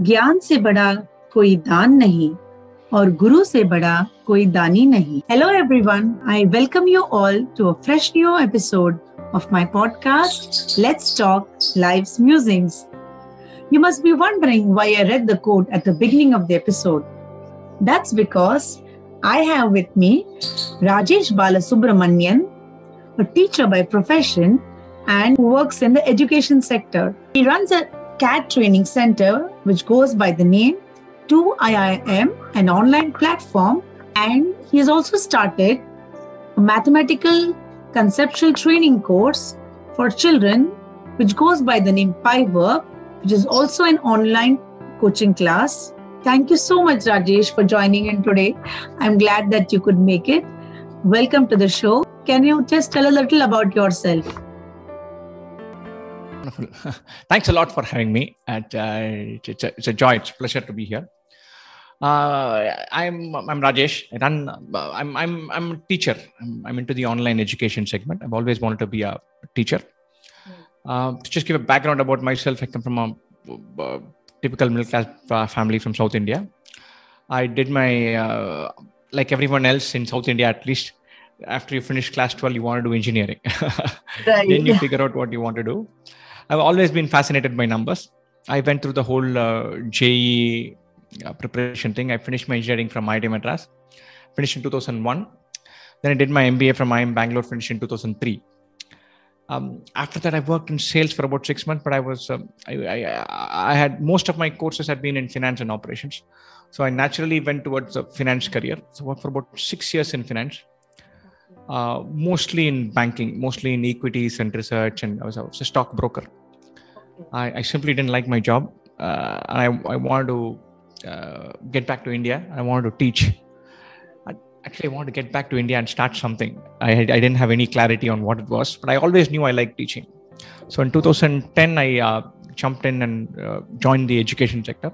ज्ञान से बड़ा कोई दान नहीं और गुरु से बड़ा कोई दानी नहीं hello everyone I welcome you all to a fresh new episode of my podcast let's talk life's musings you must be wondering why i read the quote at the beginning of the episode that's because i have with me rajesh balasubramanian a teacher by profession and works in the education sector he runs a CAT Training Center, which goes by the name 2IIM, an online platform. And he has also started a mathematical conceptual training course for children, which goes by the name PyVerb, which is also an online coaching class. Thank you so much, Rajesh, for joining in today. I'm glad that you could make it. Welcome to the show. Can you just tell a little about yourself? Wonderful. Thanks a lot for having me. At, uh, it's, a, it's, a, joy. It's a pleasure to be here. Uh, I'm I'm Rajesh. I run. I'm I'm I'm a teacher. I'm, I'm into the online education segment. I've always wanted to be a teacher. Hmm. Uh, to just give a background about myself, I come from a, a typical middle class uh, family from South India. I did my uh, like everyone else in South India at least. After you finish class 12, you want to do engineering. right. then you figure out what you want to do. I've always been fascinated by numbers. I went through the whole uh, JEE uh, preparation thing. I finished my engineering from IIT Madras, finished in 2001. Then I did my MBA from IIM Bangalore, finished in 2003. Um, after that, I worked in sales for about six months, but I was um, I, I, I, had most of my courses had been in finance and operations, so I naturally went towards a finance career. So worked for about six years in finance, uh, mostly in banking, mostly in equities and research, and I was, I was a stockbroker. I, I, simply didn't like my job. Uh, I, I wanted to uh, get back to India. I wanted to teach. I actually I wanted to get back to India and start something. I, I didn't have any clarity on what it was, but I always knew I liked teaching. So in 2010, I uh, jumped in and uh, joined the education sector.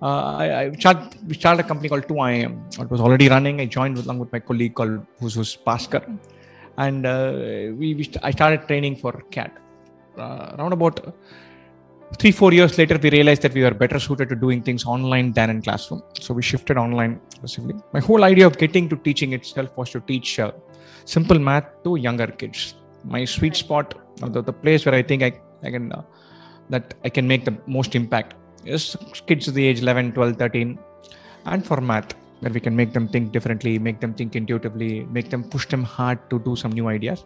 Uh, I, I started, we started a company called 2IIM. It was already running. I joined along with my colleague called who's, who's Bhaskar. And uh, we, we, I started training for CAT. Uh, around about three, four years later, we realized that we were better suited to doing things online than in classroom. So we shifted online aggressively. My whole idea of getting to teaching itself was to teach uh, simple math to younger kids. My sweet spot, the, the place where I think I, I can, uh, that I can make the most impact kids of the age 11 12 13 and for math where we can make them think differently make them think intuitively make them push them hard to do some new ideas.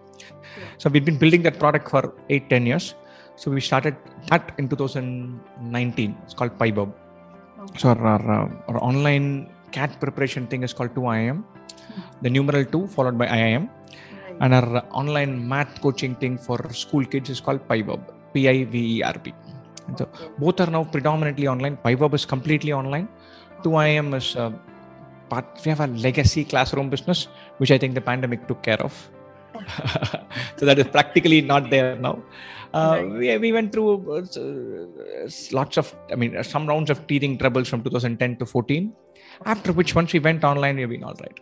So we've been building that product for 8 10 years. So we started that in 2019 it's called okay. so our, our, uh, our, online cat preparation thing is called 2IIM the numeral 2 followed by IIM right. and our online math coaching thing for school kids is called PyVerb P-I-V-E-R-B so both are now predominantly online. PyVerb is completely online. 2IIM is uh, part, we have a legacy classroom business, which I think the pandemic took care of. so that is practically not there now. Uh, we, we went through uh, lots of, I mean, some rounds of teething troubles from 2010 to 14, after which once we went online, we've been all right.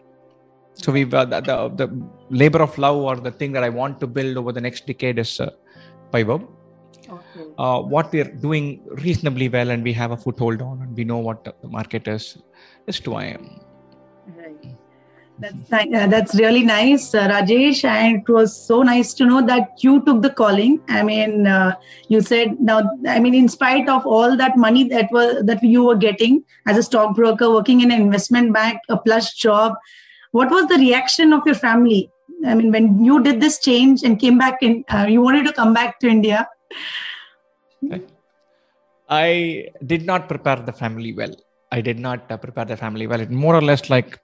So we've uh, the, the, the, labor of love or the thing that I want to build over the next decade is uh, okay. uh, what we're doing reasonably well and we have a foothold on and we know what the market is is 2IIM right. That's uh, that's really nice uh, rajesh and it was so nice to know that you took the calling. I mean uh, you said now i mean in spite of all that money that was that you were getting as a stockbroker working in an investment bank a plus job what was the reaction of your family? I mean when you did this change and came back in uh, you wanted to come back to india I did not prepare the family well. I did not uh, prepare the family well. It more or less like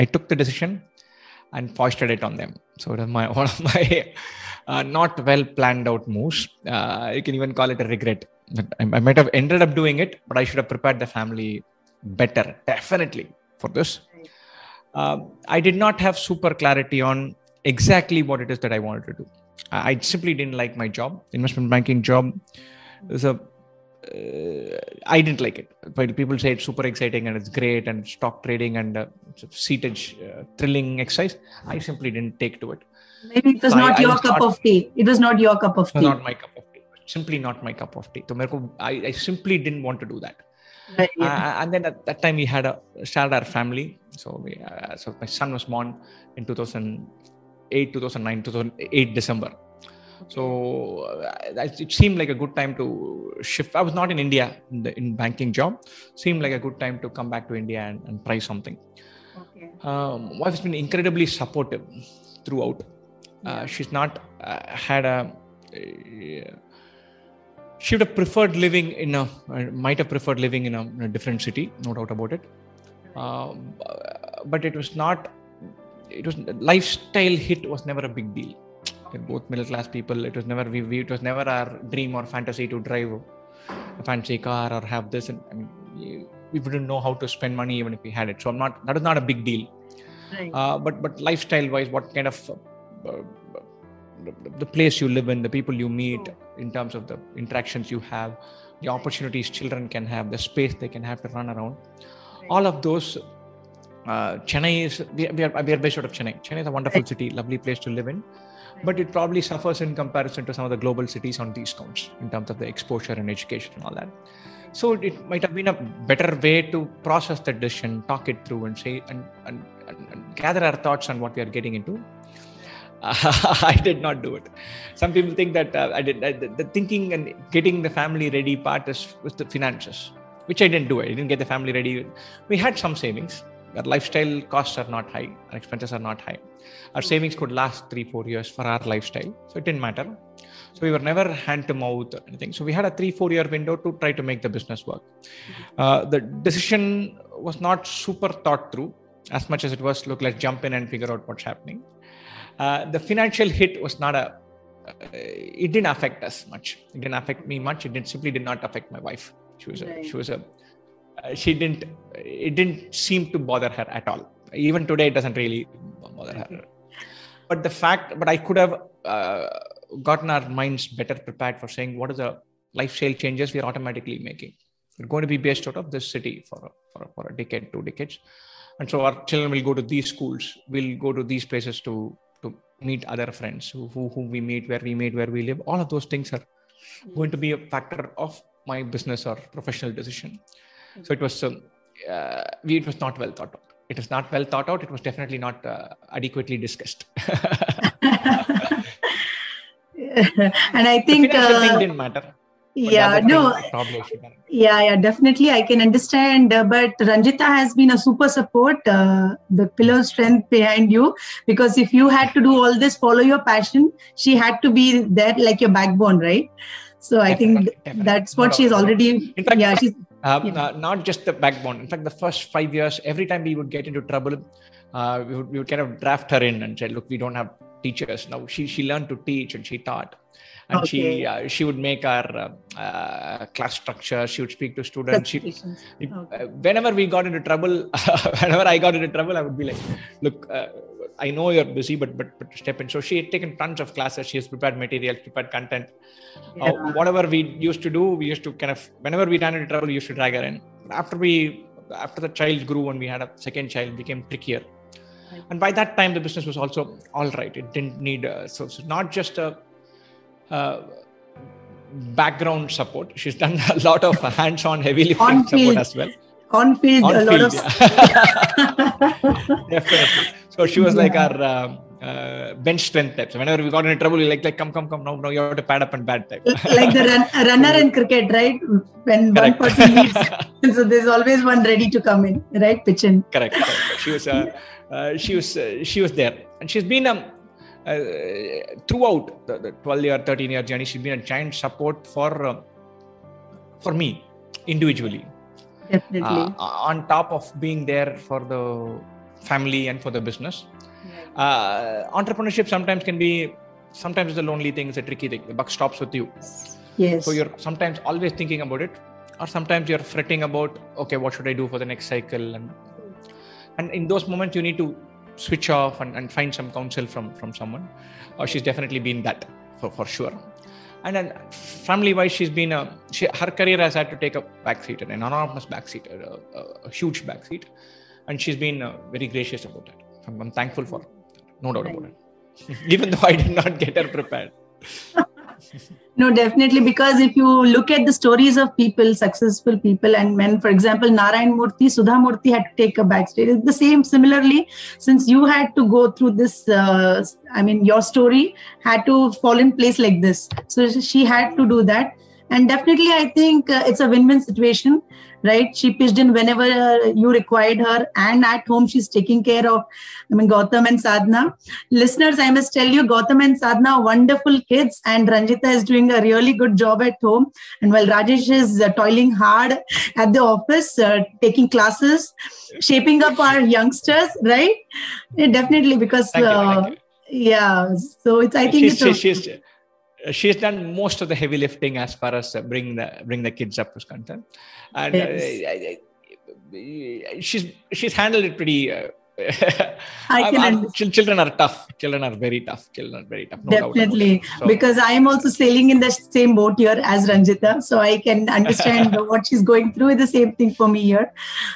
I took the decision and foisted it on them. So it was my one of my uh, not well planned out moves. Uh, you can even call it a regret. I, I might have ended up doing it, but I should have prepared the family better, definitely for this. Um, I did not have super clarity on exactly what it is that I wanted to do. I simply didn't like my job, investment banking job. So uh, I didn't like it. But people say it's super exciting and it's great and stock trading and uh, seated uh, thrilling exercise. I simply didn't take to it. Maybe it was so not I, your I cup not, of tea. It was not your cup of tea. Not my cup of tea. Simply not my cup of tea. So I, I simply didn't want to do that. Right, Uh, yeah. and then at that time we had a started our family. So we, uh, so my son was born in 2008, 2009, 2008 December. So uh, it seemed like a good time to shift. I was not in India in the in banking job. Seemed like a good time to come back to India and, and try something. okay. Um, wife has been incredibly supportive throughout. Uh, she's not uh, had a. Uh, she would have preferred living in a uh, might have preferred living in a, in a different city, no doubt about it. Um, but it was not. It was lifestyle hit was never a big deal. We're both middle class people. It was never we, we it was never our dream or fantasy to drive a fancy car or have this. And I mean, we wouldn't know how to spend money even if we had it. So I'm not. That is not a big deal. Right. Uh, but but lifestyle wise, what kind of uh, uh, the, the place you live in, the people you meet, in terms of the interactions you have, the opportunities children can have, the space they can have to run around, all of those. Uh, Chennai is we, we, are, we are based out of Chennai. Chennai is a wonderful city, lovely place to live in, but it probably suffers in comparison to some of the global cities on these counts in terms of the exposure and education and all that. So it might have been a better way to process the decision, talk it through, and say and, and, and, and gather our thoughts on what we are getting into. I did not do it. Some people think that uh, I did. I, the, thinking and getting the family ready part is was the finances, which I didn't do. I didn't get the family ready. We had some savings. Our lifestyle costs are not high. Our expenses are not high. Our savings could last three, four years for our lifestyle, so it didn't matter. So we were never hand to mouth or anything. So we had a three, four year window to try to make the business work. Uh, the decision was not super thought through as much as it was look let's jump in and figure out what's happening uh, the financial hit was not a uh, it didn't affect us much it didn't affect me much it did, simply did not affect my wife she was a, Right. she was a she didn't it didn't seem to bother her at all. Even today it doesn't really bother her. But the fact but i could have uh, gotten our minds better prepared for saying what are the lifestyle changes we are automatically making? We're going to be based out of this city for a, for a, for a decade two decades. And so our children will go to these schools will go to these places to to meet other friends who, who, who we meet where we meet where we live. All of those things are going to be a factor of my business or professional decision so it was um, uh, we, it was not well thought out it is not well thought out it was definitely not uh, adequately discussed and I the think, financial thing uh, didn't matter but yeah, no, probably should have. yeah, yeah, definitely. I can understand. Uh, but Ranjita has been a super support, uh, the pillar strength behind you. Because if you had to do all this, follow your passion, she had to be there like your backbone, right? So I think Definitely, that's what she's no doubt. already. In fact, yeah, she's. Um, Yeah. uh, not just the backbone. In fact, the first five years, every time we would get into trouble, uh, we, would, we would kind of draft her in and say, "Look, we don't have teachers now." She she learned to teach and she taught, and Okay. she uh, she would make our uh, uh, class structure. She would speak to students. She, Okay. uh, whenever we got into trouble, whenever I got into trouble, I would be like, "Look, uh, I know you're busy, but but but step in." So she had taken tons of classes. She has prepared materials, prepared content. Uh, whatever we used to do, we used to kind of whenever we ran into trouble, we used to drag her in. After we after the child grew and we had a second child, it became trickier. Right. And by that time, the business was also all right. It didn't need uh, so, so not just a. Uh, background support she's done a lot of hands-on heavy lifting support as well On field, a lot field, of. yeah. definitely so she was like our um, uh, bench strength type so whenever we got into trouble we like like come come come no no you have to pad up and bad type like the run, runner in cricket, right? When Correct. one person leaves, so there's always one ready to come in, right? Pitch in. correct, correct. she was uh, uh, she was uh, she was there and she's been um, uh, throughout the, the 12 year 13 year journey she's been a giant support for uh, for me individually Definitely. uh, on top of being there for the family and for the business. Uh, entrepreneurship sometimes can be sometimes it's a lonely thing it's a tricky thing. The buck stops with you. Yes. so you're sometimes always thinking about it or sometimes you're fretting about okay what should i do for the next cycle? And and in those moments you need to switch off and, and find some counsel from from someone or she's definitely been that for, for sure. And then family wise she's been a she, her career has had to take a backseat an enormous backseat a, a, a huge backseat and she's been uh, very gracious about that I'm, I'm thankful for that no doubt about it. Even though i did not get her prepared. No definitely. Because if you look at the stories of people successful people and men, for example narayan murthy sudha murthy had to take a backstage it's the same. Similarly since you had to go through this uh, i mean your story had to fall in place like this. So she had to do that and definitely i think uh, it's a win-win situation right? She pitched in whenever uh, you required her and at home she's taking care of i mean Gautham and Sadhna listeners i must tell you Gautham and Sadhna are wonderful kids and ranjita is doing a really good job at home. And while rajesh is uh, toiling hard at the office uh, taking classes shaping up our youngsters right? Yeah, definitely because Thank you, thank you. yeah so it's i think she's, it's she's, she's, she's done most of the heavy lifting as far as uh, bring the bring the kids up is concerned, and uh, Yes. I- I- she's she's handled it pretty. I can understand. chil- children are tough. Children are very tough. Children are very tough. No Definitely, it. So- because I am also sailing in the same boat here as Ranjita, so I can understand what she's going through. The same thing for me here,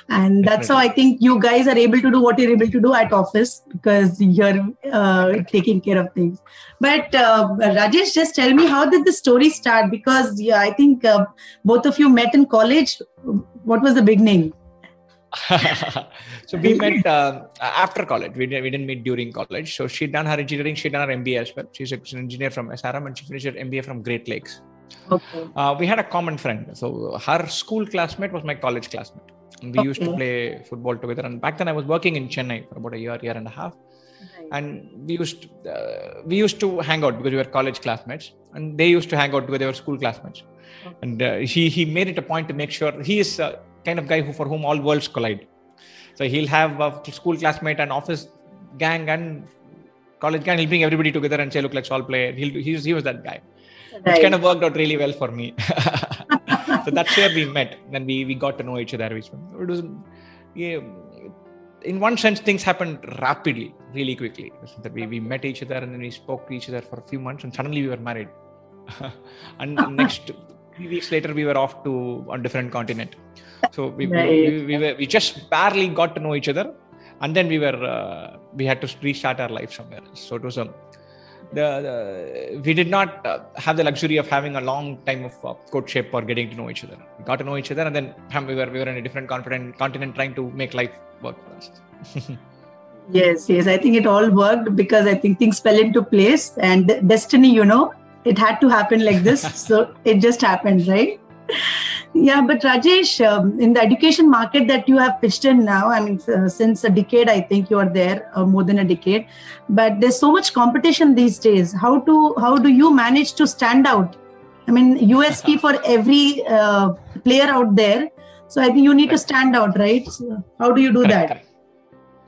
and that's how I think you guys are able to do what you're able to do at office because you're uh, taking care of things. But uh, Rajesh, just tell me how did the story start? Because yeah, I think uh, both of you met in college. What was the beginning? so we met uh, after college. We, didn't- we didn't meet during college. So she done her engineering. She done her MBA as well. She's an engineer from SRM and she finished her MBA from Great Lakes. Okay. Uh, we had a common friend. So her school classmate was my college classmate. And we used to play football together. And back then I was working in Chennai for about a year, year and a half. And we used uh, we used to hang out because we were college classmates, and they used to hang out because they were school classmates. And uh, he he made it a point to make sure he is a kind of guy who for whom all worlds collide. So he'll have a school classmate and office gang and college gang. He'll bring everybody together and say, "Look, let's all play." He'll he was that guy which kind of worked out really well for me. so that's where we met. Then we, we got to know each other. Which it was, yeah, in one sense, things happened rapidly, really quickly. That we, we met each other and then we spoke to each other for a few months, and suddenly we were married. and next three weeks later, we were off to a different continent. So we, we- Right. we, we, were, we just barely got to know each other, and then we were uh, we had to restart our life somewhere. else. So it was a the, the we did not uh, have the luxury of having a long time of uh, courtship or getting to know each other. We got to know each other, and then bam, we were we were in a different continent, continent trying to make life work for us. Yes, yes. I think it all worked because I think things fell into place and destiny, you know, it had to happen like this. so it just happened, right? Yeah, but Rajesh, um, in the education market that you have pitched in now, I mean, uh, since a decade, I think you are there, uh, more than a decade. But there's so much competition these days. How to how do you manage to stand out? I mean, USP for every uh, player out there. So I think you need to stand out, right? So how do you do Correct, that? correct.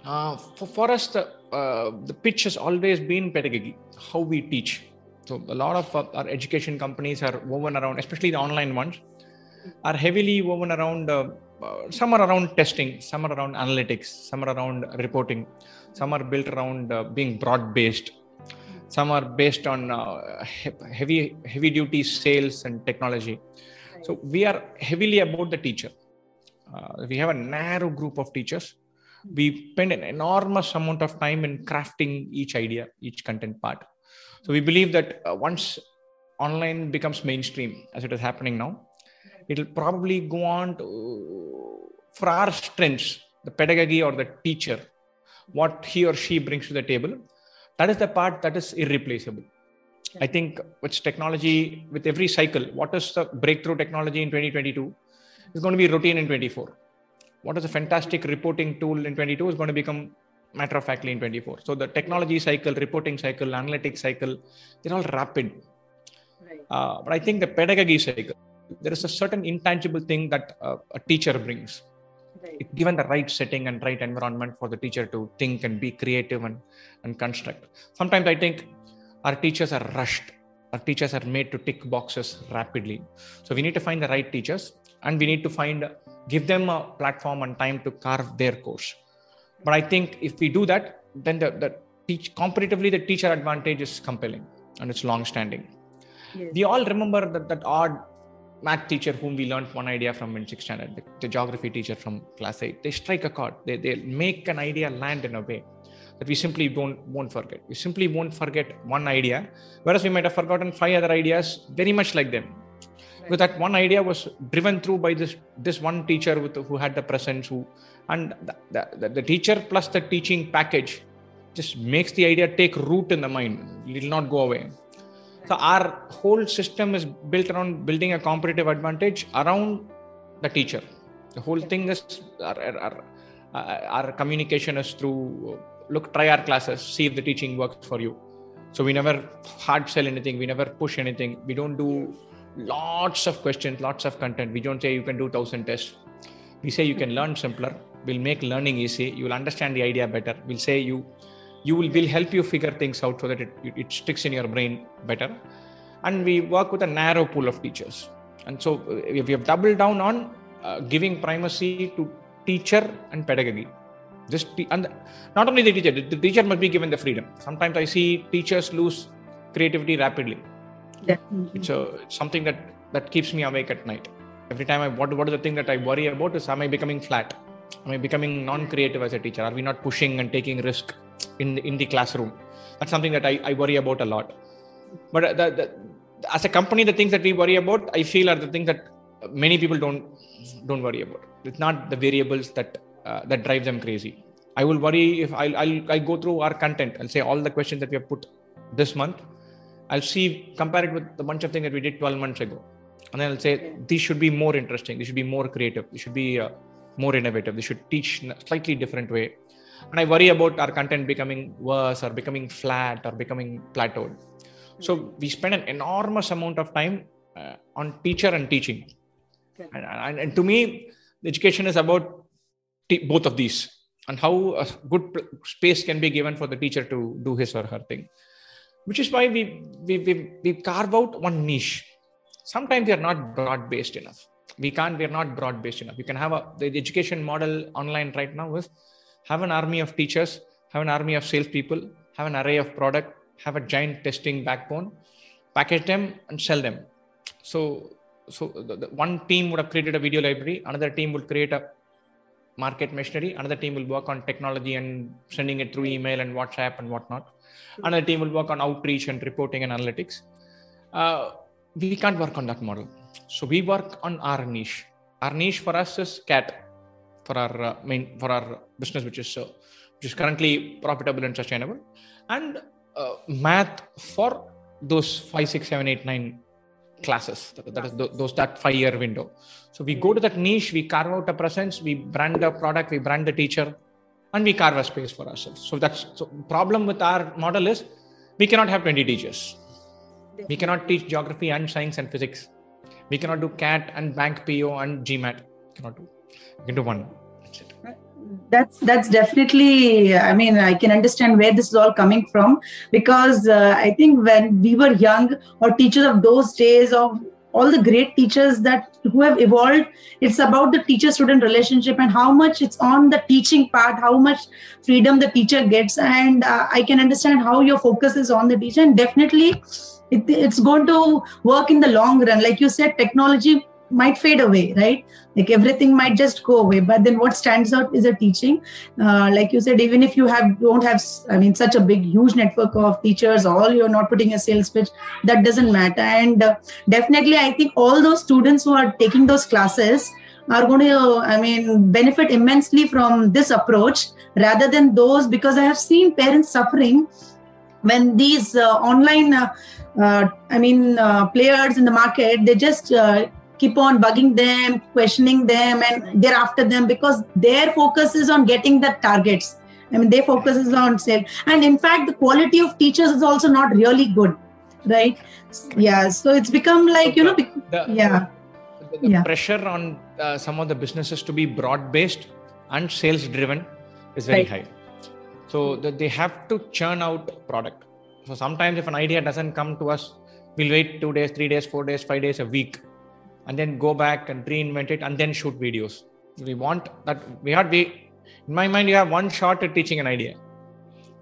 Uh, for, for us, the, uh, the pitch has always been pedagogy, how we teach. So a lot of uh, our education companies are woven around, especially the online ones, are heavily woven around. Uh, uh, some are around testing, some are around analytics, some are around reporting, some are built around uh, being broad-based. Some are based on uh, he- heavy, heavy duty sales and technology. So we are heavily about the teacher. Uh, we have a narrow group of teachers we spend an enormous amount of time in crafting each idea each content part so we believe that uh, once online becomes mainstream as it is happening now it'll probably go on to for our strengths the pedagogy or the teacher what he or she brings to the table that is the part that is irreplaceable. I think with technology with every cycle what is the breakthrough technology in 2022 is going to be routine in 24 what is a fantastic reporting tool in 22 is going to become matter of factly in 24 so the technology cycle reporting cycle analytics cycle they're all rapid. Uh, but i think the pedagogy cycle there is a certain intangible thing that uh, a teacher brings. If given the right setting and right environment for the teacher to think and be creative and, and construct. Sometimes i think our teachers are rushed. Our teachers are made to tick boxes rapidly. So we need to find the right teachers and we need to find give them a platform and time to carve their course but i think if we do that then the, the teach competitively the teacher advantage is compelling and it's long standing we all remember that, that odd math teacher whom we learned one idea from in sixth standard, the, the geography teacher from class eight. They strike a chord. They, they make an idea land in a way that we simply don't won't forget. We simply won't forget one idea, whereas we might have forgotten five other ideas very much like them. Right. But that one idea was driven through by this this one teacher with who had the presence, who and the, the, the teacher plus the teaching package just makes the idea take root in the mind. It will not go away. So our whole system is built around building a competitive advantage around the teacher. The whole thing is our, our, uh, our communication is through look try our classes see if the teaching works for you. So we never hard sell anything. We never push anything. We don't do lots of questions lots of content. We don't say you can do 1000 tests. We say you can learn simpler we'll make learning easy. You will understand the idea better. We'll say you you will will help you figure things out so that it, it sticks in your brain better. And we work with a narrow pool of teachers. And so we have doubled down on uh, giving primacy to teacher and pedagogy. Just and not only the teacher the teacher must be given the freedom. Sometimes i see teachers lose creativity rapidly. Definitely. it's, a, it's something that that keeps me awake at night. Every time i what, what is the thing that i worry about is am i becoming flat i becoming non-creative as a teacher are we not pushing and taking risk in the, in the classroom that's something that i, I worry about a lot but the, the, as a company the things that we worry about i feel are the things that many people don't don't worry about it's not the variables that uh, that drives them crazy. I will worry if I'll, I'll, i go through our content. I'll say all the questions that we have put this month. I'll see, compare it with the bunch of things that we did 12 months ago. And then I'll say, these should be more interesting. They should be more creative. They should be uh, more innovative. They should teach in a slightly different way. And I worry about our content becoming worse or becoming flat or becoming plateaued. So we spend an enormous amount of time uh, on teacher and teaching. And, and, and to me, education is about both of these and how a good space can be given for the teacher to do his or her thing which is why we we, we, we carve out one niche sometimes we are not broad based enough we can't we are not broad based enough you can have a the education model online right now is have an army of teachers have an army of salespeople have an array of product have a giant testing backbone package them and sell them so so the, the one team would have created a video library another team would create a market machinery. Another team will work on technology and sending it through email and WhatsApp and whatnot. Another team will work on outreach and reporting and analytics. Uh, we can't work on that model. So we work on our niche. Our niche for us is CAT for our uh, main for our business, which is uh, which is currently profitable and sustainable, and uh, math for those five, six, seven, eight, nine classes. That, that is those that five year window. So we go to that niche, we carve out a presence, we brand the product, we brand the teacher, and we carve a space for ourselves. So that's so problem with our model is we cannot have 20 teachers. We cannot teach geography and science and physics. We cannot do CAT and bank PO and GMAT. We cannot do. We can do one. That's that's that's definitely i mean i can understand where this is all coming from because uh, i think when we were young or teachers of those days of all the great teachers that who have evolved it's about the teacher student relationship and how much it's on the teaching part how much freedom the teacher gets. And uh, i can understand how your focus is on the teacher. And definitely it, it's going to work in the long run. Like you said technology might fade away right? Like everything might just go away. But then what stands out is a teaching. Uh, like you said even if you have don't have i mean such a big huge network of teachers all you're not putting a sales pitch that doesn't matter. And uh, definitely i think all those students who are taking those classes are going to i mean benefit immensely from this approach rather than those because i have seen parents suffering when these uh, online uh, uh, i mean uh, players in the market they just keep on bugging them, questioning them, and they're after them because their focus is on getting the targets. I mean, their focus is on sale. And in fact, the quality of teachers is also not really good, right? Yeah. So it's become like, you know, the, yeah. The, the yeah. pressure on uh, some of the businesses to be broad based and sales driven is very right. high. So the, they have to churn out product. So sometimes if an idea doesn't come to us, we'll wait two days, three days, four days, five days, a week and then go back and reinvent it and then shoot videos. We want that we have we in my mind you have one shot at teaching an idea.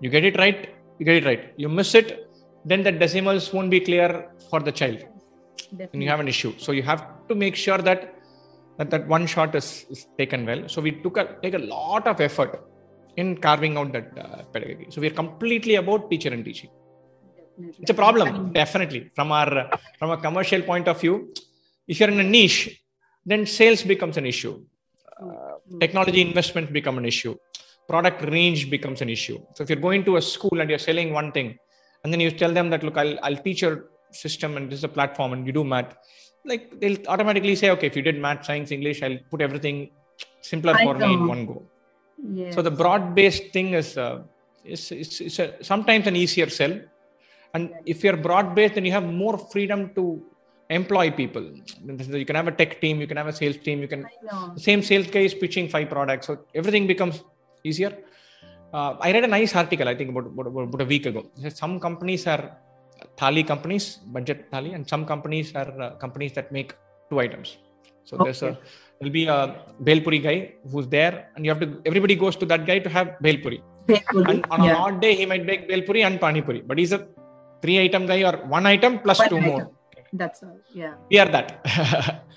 You get it right, you get it right. You miss it, then the decimals won't be clear for the child. Definitely. And you have an issue. So you have to make sure that that, that one shot is, is taken well. So we took a take a lot of effort in carving out that uh, pedagogy. So we're completely about teacher and teaching. It's a problem, definitely. From our from a commercial point of view, if you're in a niche, then sales becomes an issue. Uh, technology investments become an issue. Product range becomes an issue. So if you're going to a school and you're selling one thing, and then you tell them that look, I'll I'll teach your system and this is a platform and you do math, like they'll automatically say, okay, if you did math, science, English, I'll put everything simpler I for me in one go. Yes. So the broad-based thing is, uh, is, is, is a, sometimes an easier sell. And if you're broad-based, then you have more freedom to employ people. You can have a tech team, you can have a sales team, you can I know. the same sales guy is pitching five products, so everything becomes easier. Uh, I read a nice article, I think about, about, about a week ago. Some companies are thali companies, budget thali, and some companies are uh, companies that make two items. So there's a there'll be a Belpuri guy who's there, and you have to everybody goes to that guy to have Belpuri. And on an yeah. odd day, he might make Belpuri and Pani Puri, but he's a three item guy or one item plus One two item. more That's all. Yeah. we are that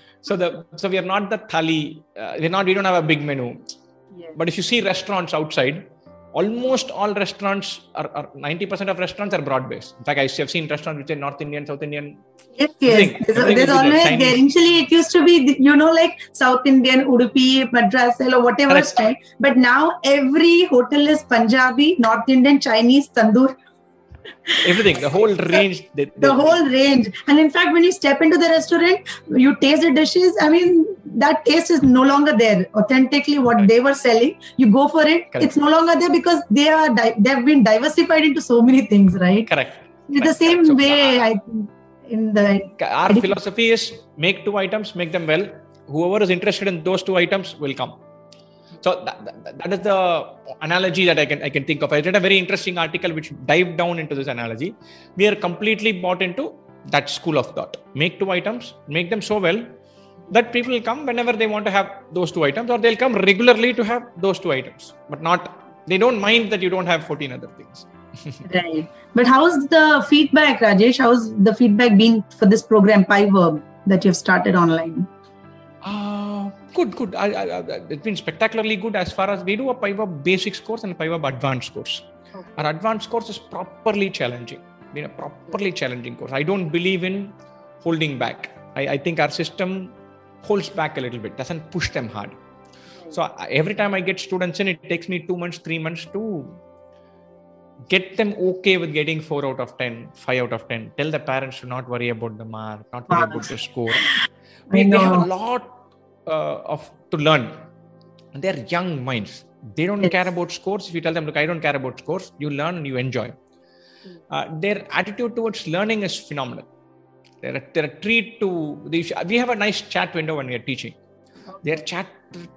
so the so we are not the thali uh, we're not we don't have a big menu Yes. but if you see restaurants outside almost all restaurants are, are 90% of restaurants are broad based in fact i have seen restaurants which are north indian south indian Yes, yes. Everything- There's, everything there's always there. Initially, it used to be, you know, like South Indian, Udupi, Madras, or whatever Correct. style. But now every hotel is Punjabi, North Indian, Chinese, tandoor, everything the whole range they, the whole range. And in fact, when you step into the restaurant, you taste the dishes. I mean, that taste is no longer there. Authentically, what they were selling, you go for it. Correct. It's no longer there because they are di- they have been diversified into so many things, right? correct It's the same. So, way. uh, I think in the our philosophy is make two items make them well whoever is interested in those two items will come so that, that, that is the analogy that i can i can think of i read a very interesting article which dived down into this analogy we are completely bought into that school of thought make two items make them so well that people will come whenever they want to have those two items or they'll come regularly to have those two items but not they don't mind that you don't have 14 other things Right. But how's the feedback, Rajesh? How's the feedback been for this program, PyVerb, that you've started online? Uh, good, good. I, I, I- it's been spectacularly good as far as we do a PyVerb basics course and a PyVerb advanced course. Okay. Our advanced course is properly challenging, been a properly challenging course. I don't believe in holding back. I, I think our system holds back a little bit, doesn't push them hard. So every time I get students in, it takes me two months, three months to get them okay with getting four out of 10, five out of 10. Tell the parents to not worry about the mark, not worry about the score. We, they have a lot uh, of to learn. And they're young minds. They don't Yes. care about scores. If you tell them, look, I don't care about scores, you learn and you enjoy. Uh, their attitude towards learning is phenomenal. They're a, they're a treat to. We have a nice chat window when we are teaching. Their chat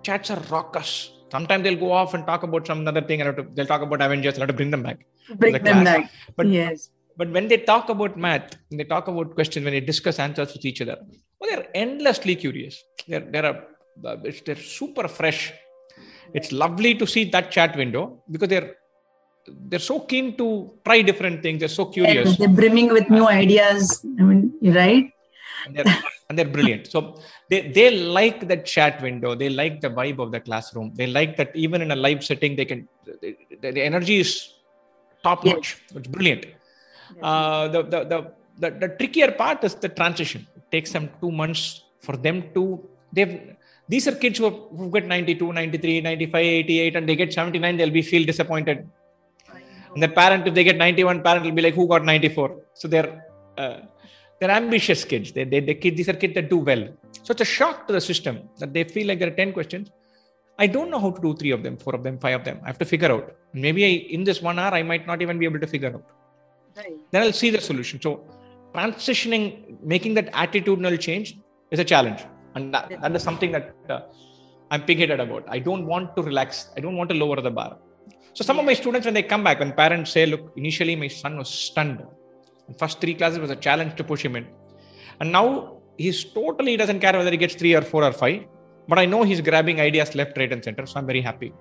chats are raucous. Sometimes they'll go off and talk about some other thing, and have to, they'll talk about Avengers. I have to bring them back. Bring the them back. But yes. But when they talk about math, when they talk about questions, when they discuss answers with each other, well, they're endlessly curious. They're they're a, uh, it's, they're super fresh. It's lovely to see that chat window because they're they're so keen to try different things. They're so curious Yes, they're brimming with new ideas. I mean, right? and they're, and they're brilliant. So they they like the chat window. They like the vibe of the classroom. They like that even in a live setting, they can the, the, the energy is top notch. It's brilliant. Uh, the, the, the, the, trickier part is the transition. It takes them two months for them to, they've, these are kids who, have, who get 92, 93, 95, 88, and they get 79, they'll be feel disappointed. And the parent, if they get 91, parent will be like, who got 94? So they're, uh, they're ambitious kids. They, they, they kid, these are kids that do well. So it's a shock to the system that they feel like there are 10 questions. I don't know how to do three of them, four of them, five of them. I have to figure out. Maybe I, in this one hour, I might not even be able to figure out then I'll see the solution. So transitioning, making that attitudinal change is a challenge. And that, that is something that uh, I'm pig-headed about. I don't want to relax. I don't want to lower the bar. So some of my students, when they come back, when parents say, look, initially my son was stunned. First three classes was a challenge to push him in. And now he's totally doesn't care whether he gets three or four or five. But I know he's grabbing ideas left, right, and center. So I'm very happy.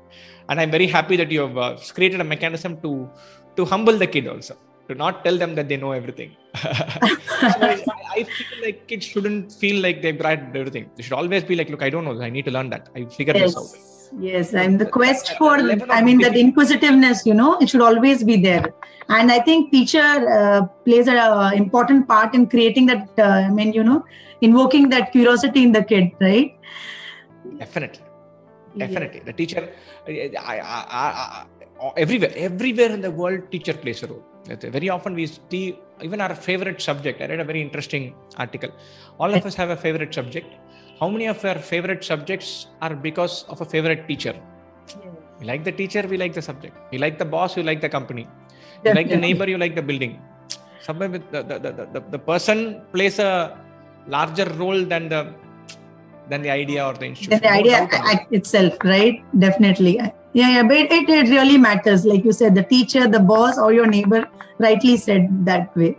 And I'm very happy that you have uh, created a mechanism to to humble the kid also to not tell them that they know everything. so I, I feel like kids shouldn't feel like they've grabbed everything. They should always be like, look, I don't know. I need to learn that. I figured this out. Yes. yes i'm the quest for i mean that inquisitiveness you know it should always be there and i think teacher uh, plays an uh, important part in creating that uh, i mean you know invoking that curiosity in the kid right definitely definitely yeah. the teacher I, I, I, everywhere everywhere in the world teacher plays a role. Very often we see even our favorite subject. I read a very interesting article. All of us have a favorite subject. How many of our favorite subjects are because of a favorite teacher? We like the teacher we like the subject. We like the boss we like the company. You like the neighbor you like the building. Somewhere with the, the, the, the, the person plays a larger role than the than the idea or the institution. the idea itself, right? Definitely. Yeah, yeah, but it, it really matters. Like you said, the teacher, the boss, or your neighbor rightly said that way.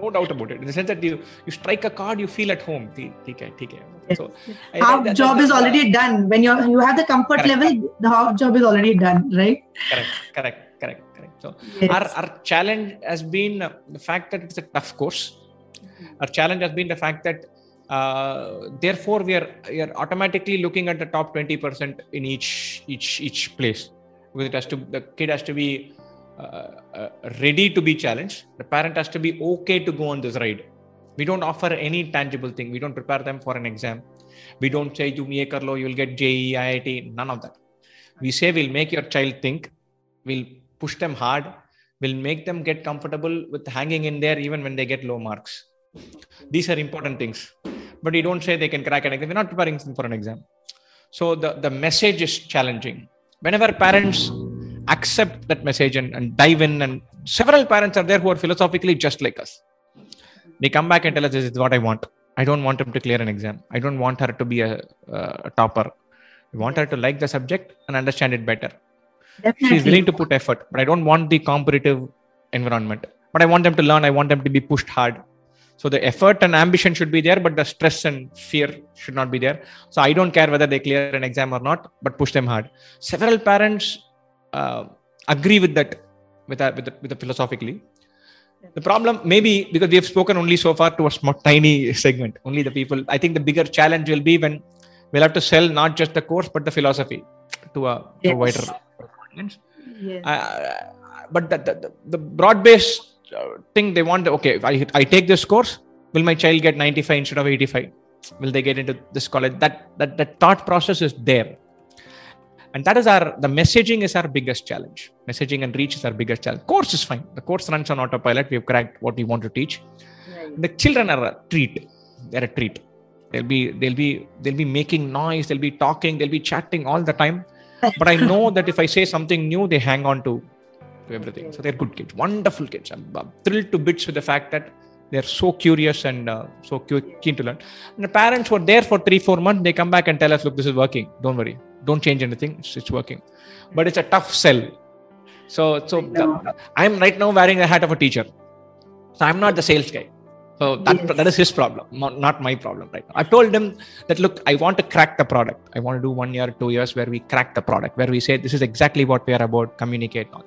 no, doubt about it. In the sense that you you strike a card, you feel at home. Okay, yes. So half I, job is already done. When you you have the comfort correct. level, the half job is already done, right? Correct, correct, correct, correct. So yes. our, our challenge has been the fact that it's a tough course. Mm-hmm. Our challenge has been the fact that uh, therefore we are, we are automatically looking at the top 20% in each each each place. Because it has to the kid has to be uh, uh, ready to be challenged. The parent has to be okay to go on this ride. We don't offer any tangible thing. We don't prepare them for an exam. We don't say you ye kar lo you'll get JEE IIT none of that. We say we'll make your child think. We'll push them hard. We'll make them get comfortable with hanging in there even when they get low marks. These are important things but you don't say they can crack an exam. We're not preparing them for an exam. So the, the message is challenging. Whenever parents accept that message and, and dive in and several parents are there who are philosophically just like us. They come back and tell us this is what i want. I don't want him to clear an exam. I don't want her to be a, a topper. I want her to like the subject and understand it better. Definitely. she's willing to put effort but i don't want the competitive environment. But i want them to learn. I want them to be pushed hard so the effort and ambition should be there, but the stress and fear should not be there. So I don't care whether they clear an exam or not, but push them hard. Several parents uh, agree with that, with that, with, the, with the philosophically. The problem maybe because we have spoken only so far to a small, tiny segment. Only the people. I think the bigger challenge will be when we'll have to sell not just the course but the philosophy to a, yes. to a wider audience. Yes. Uh, but the, the, the broad based thing they want okay if I, I take this course will my child get 95 instead of 85 will they get into this college? That that that thought process is there. And that is our the messaging is our biggest challenge. Messaging and reach is our biggest challenge. Course is fine. The course runs on autopilot. We've cracked what we want to teach. Right. the children are a treat. They're a treat. They'll be they'll be they'll be making noise. They'll be talking. They'll be chatting all the time. But i know that if i say something new they hang on to to everything. So they're good kids, wonderful kids. I'm, I'm thrilled to bits with the fact that they're so curious and uh, so keen to learn. And the parents were there for three, four months. They come back and tell us, look, this is working. Don't worry. Don't change anything. It's, it's working. But it's a tough sell. So, so the, I'm right now wearing the hat of a teacher. So I'm not the sales guy. So that, yes. that is his problem, not my problem right now. I told him that look, I want to crack the product. I want to do one year, two years where we crack the product, where we say this is exactly what we are about, communicate on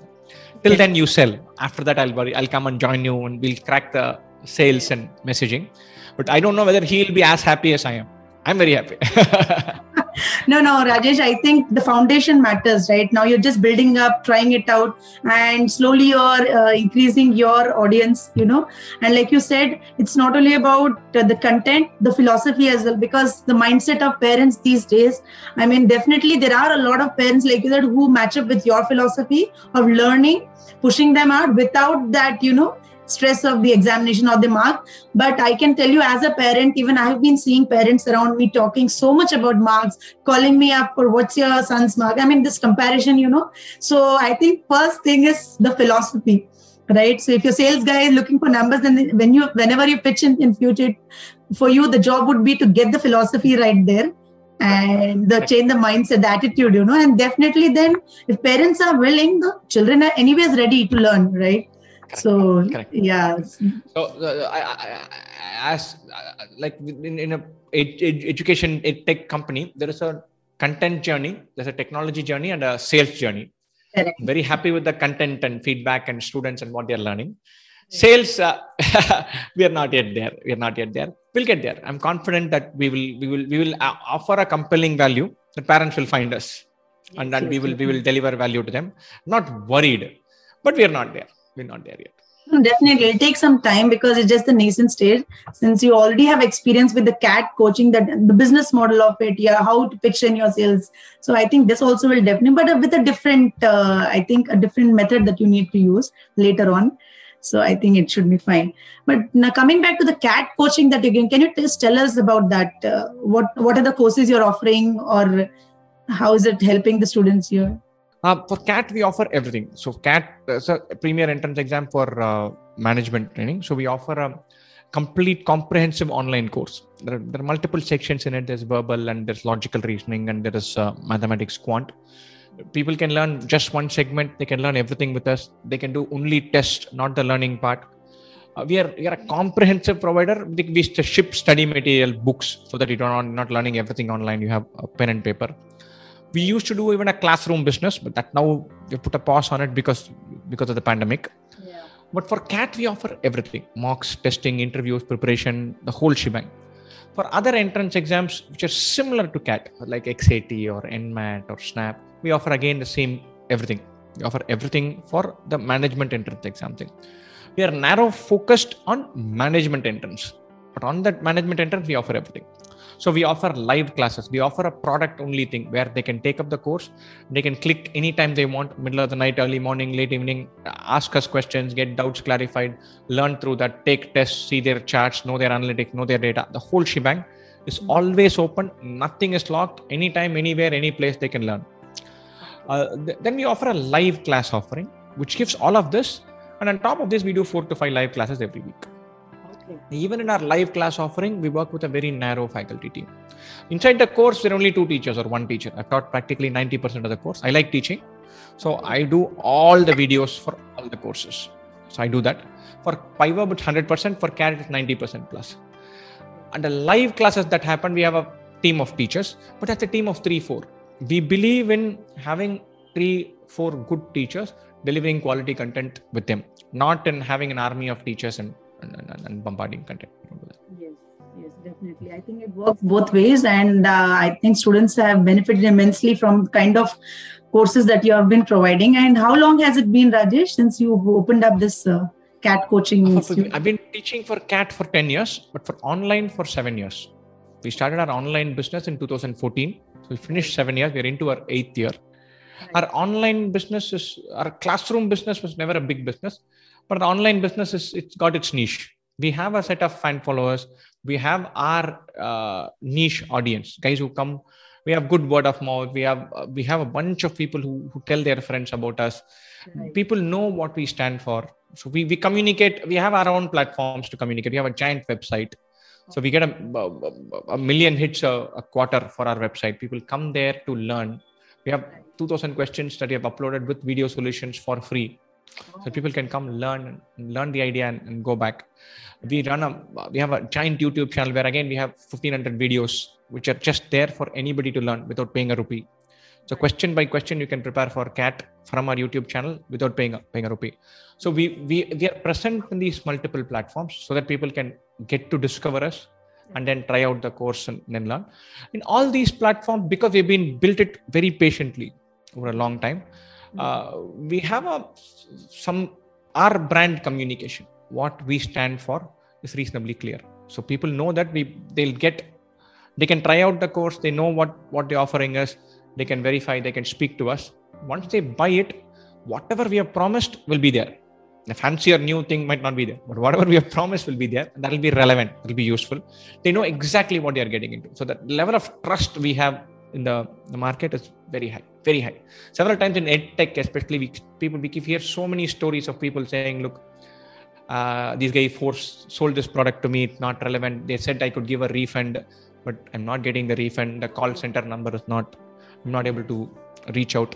till then you sell. After that i'll worry i'll come and join you and we'll crack the sales and messaging. But i don't know whether he'll be as happy as i am. I'm very happy. No no rajesh i think the foundation matters right? Now you're just building up trying it out and slowly you're uh, increasing your audience you know? And like you said it's not only about uh, the content the philosophy as well because the mindset of parents these days i mean definitely there are a lot of parents like you said who match up with your philosophy of learning pushing them out without that you know stress of the examination or the mark. But i can tell you as a parent even i have been seeing parents around me talking so much about marks calling me up for what's your son's mark. I mean this comparison you know. So i think first thing is the philosophy right? So if your sales guy is looking for numbers then when you whenever you pitch in, in future for you the job would be to get the philosophy right there and the change the mindset the attitude you know and definitely then if parents are willing the children are anyways ready to learn right Correct. So Correct. yeah. So uh, I, I, as uh, like in, in a ed, ed, education ed tech company, there is a content journey, there's a technology journey, and a sales journey. Correct. Very happy with the content and feedback and students and what they're learning. Sales, uh, we are not yet there. We are not yet there. We'll get there. I'm confident that we will we will we will uh, offer a compelling value. The parents will find us. Yes, and then yes, we will we will deliver value to them. Not worried but we are not there. We're not there yet. Definitely. It'll take some time because it's just the nascent stage. Since you already have experience with the cat coaching that the business model of it yeah how to pitch in your sales. So i think this also will definitely but with a different uh, i think a different method that you need to use later on so i think it should be fine. But now coming back to the cat coaching that again can you just tell us about that? Uh, what what are the courses you're offering or how is it helping the students here? Uh, for cat we offer everything. So cat is a premier entrance exam for uh, management training. So we offer a complete comprehensive online course. There are, there are multiple sections in it. There's verbal and there's logical reasoning and there is uh, mathematics quant people can learn just one segment. They can learn everything with us. They can do only test not the learning part. Uh, we are we are a comprehensive provider. We ship study material books so that you don't not learning everything online. You have a pen and paper. We used to do even a classroom business but that now we put a pause on it because because of the pandemic. Yeah. but for cat we offer everything. Mocks testing interviews preparation the whole shebang. For other entrance exams which are similar to cat like xat or nmat or snap we offer again the same everything. We offer everything for the management entrance exam thing. We are narrow focused on management entrance. But on that management entrance we offer everything. So we offer live classes. We offer a product only thing where they can take up the course. They can click anytime they want middle of the night early morning late evening ask us questions get doubts clarified learn through that take tests see their charts know their analytics know their data. The whole shebang is always open. Nothing is locked. Anytime anywhere any place they can learn uh, th- then we offer a live class offering which gives all of this. And on top of this we do four to five live classes every week. Okay. even in our live class offering we work with a very narrow faculty team. Inside the course there are only two teachers or one teacher. I've taught practically 90% of the course. I like teaching. So i do all the videos for all the courses. So i do that. For PyVerb it's 100% for it's 90% plus. And the live classes that happen we have a team of teachers but that's a team of three four we believe in having three four good teachers delivering quality content with them not in having an army of teachers and, and, and bombarding content. Yes yes definitely. I think it works both ways and uh, i think students have benefited immensely from kind of courses that you have been providing. And how long has it been rajesh since you opened up this uh, cat coaching institute? i've been teaching for cat for 10 years but for online for 7 years. We started our online business in 2014 so we finished seven years. We're into our eighth year. Right. Our online business is our classroom business was never a big business, but the online business is it's got its niche. We have a set of fan followers. We have our uh, niche audience, guys who come. We have good word of mouth. We have uh, we have a bunch of people who, who tell their friends about us. Right. People know what we stand for. So we, we communicate. We have our own platforms to communicate. We have a giant website so we get a, a million hits a, a, quarter for our website. People come there to learn. We have 2000 questions that we have uploaded with video solutions for free. So people can come learn learn the idea and, and, go back. We run a we have a giant youtube channel where again we have 1500 videos which are just there for anybody to learn without paying a rupee. So question by question you can prepare for cat from our youtube channel without paying a, paying a rupee. So we we we are present in these multiple platforms so that people can get to discover us and then try out the course and then learn. In all these platforms, because we've been built it very patiently over a long time, hmm. uh, we have a some our brand communication. What we stand for is reasonably clear. So people know that we they'll get they can try out the course. They know what what they're offering us. They can verify. They can speak to us. Once they buy it, whatever we have promised will be there a fancier new thing might not be there but whatever we have promised will be there that will be relevant it will be useful. They know exactly what they are getting into. So the level of trust we have in the, the market is very high very high. Several times in edtech especially we people we hear so many stories of people saying look uh, these guys forced sold this product to me it's not relevant. They said i could give a refund but i'm not getting the refund. The call center number is not i'm not able to reach out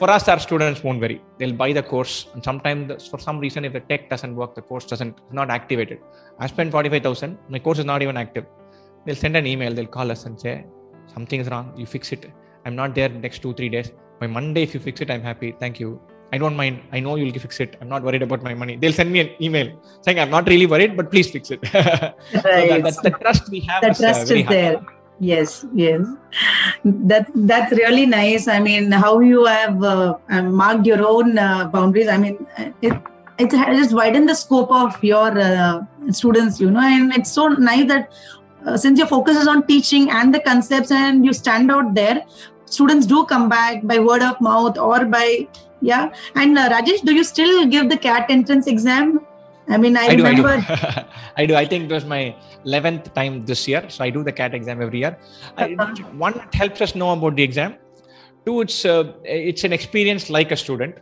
for us our students won't worry they'll buy the course and sometimes for some reason if the tech doesn't work the course doesn't not activated i spent 45000 my course is not even active they'll send an email they'll call us and say something is wrong you fix it i'm not there next two three days by monday if you fix it i'm happy thank you I don't mind. I know you'll fix it. I'm not worried about my money. They'll send me an email saying, I'm not really worried, but please fix it. right. so that, that's the trust we have. The is, uh, trust uh, is there. Yes, yes, that that's really nice. I mean, how you have uh, marked your own uh, boundaries. I mean, it it just widened the scope of your uh, students, you know, and it's so nice that uh, since your focus is on teaching and the concepts, and you stand out there, students do come back by word of mouth or by yeah. And uh, Rajesh, do you still give the CAT entrance exam? I mean, I, I remember. Do, I, do. I do. I think it was my 11th time this year. So I do the CAT exam every year. I, uh-huh. one, it helps us know about the exam. Two, it's uh, it's an experience like a student.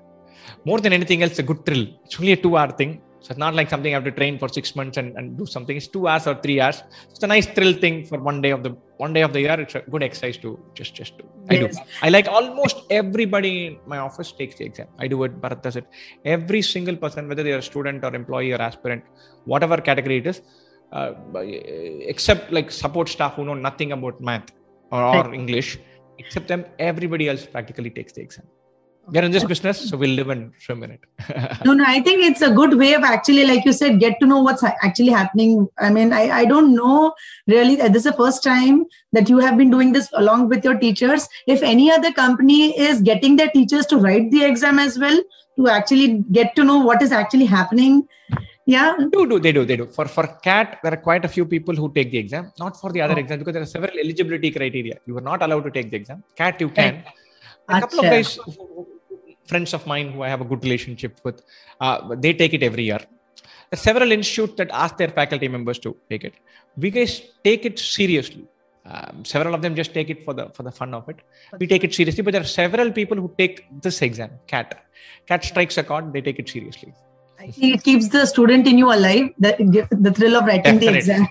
More than anything else, a good thrill. It's only a two-hour thing. So it's not like something I have to train for six months and, and do something. It's two hours or three hours. It's a nice thrill thing for one day of the one day of the year. It's a good exercise to just just do. I do. I like almost everybody in my office takes the exam. I do it. Bharat does it. Every single person, whether they're a student or employee or aspirant, whatever category it is, uh, except like support staff who know nothing about math or, or English, except them, everybody else practically takes the exam we're in this business so we'll live and swim in it no no i think it's a good way of actually like you said get to know what's actually happening. I mean i, I don't know really uh, this is the first time that you have been doing this along with your teachers. If any other company is getting their teachers to write the exam as well to actually get to know what is actually happening yeah? Do do they do they do. For for cat there are quite a few people who take the exam. Not for the other oh. exam because there are several eligibility criteria. You are not allowed to take the exam. Cat you can. A couple of guys friends of mine who I have a good relationship with, uh, they take it every year. There are several institutes that ask their faculty members to take it. We guys take it seriously. Um, several of them just take it for the for the fun of it. We take it seriously, but there are several people who take this exam. CAT, CAT strikes a chord. They take it seriously. I it keeps the student in you alive. The, the thrill of writing Definitely. the exam.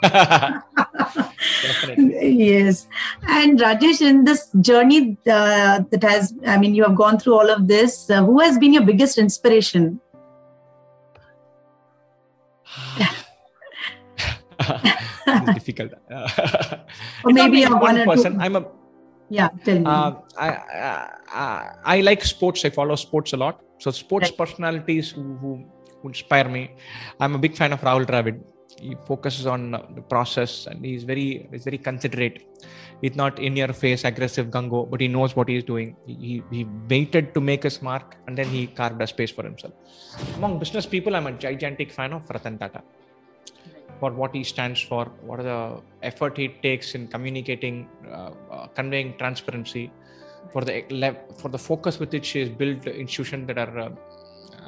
yes. And Rajesh, in this journey uh, that has, I mean, you have gone through all of this, uh, who has been your biggest inspiration? difficult. or maybe a one, one person. I'm a yeah tell me. Uh, I, I, I like sports i follow sports a lot so sports right. personalities who, who inspire me. I'm a big fan of rahul dravid. He focuses on the process and he's very he's very considerate. He's not in your face aggressive gungo but he knows what he's doing. He, he waited to make his mark and then he carved a space for himself. Among business people i'm a gigantic fan of ratan tata for what he stands for what are the effort he takes in communicating uh, uh, conveying transparency for the for the focus with which he has built institutions that are uh,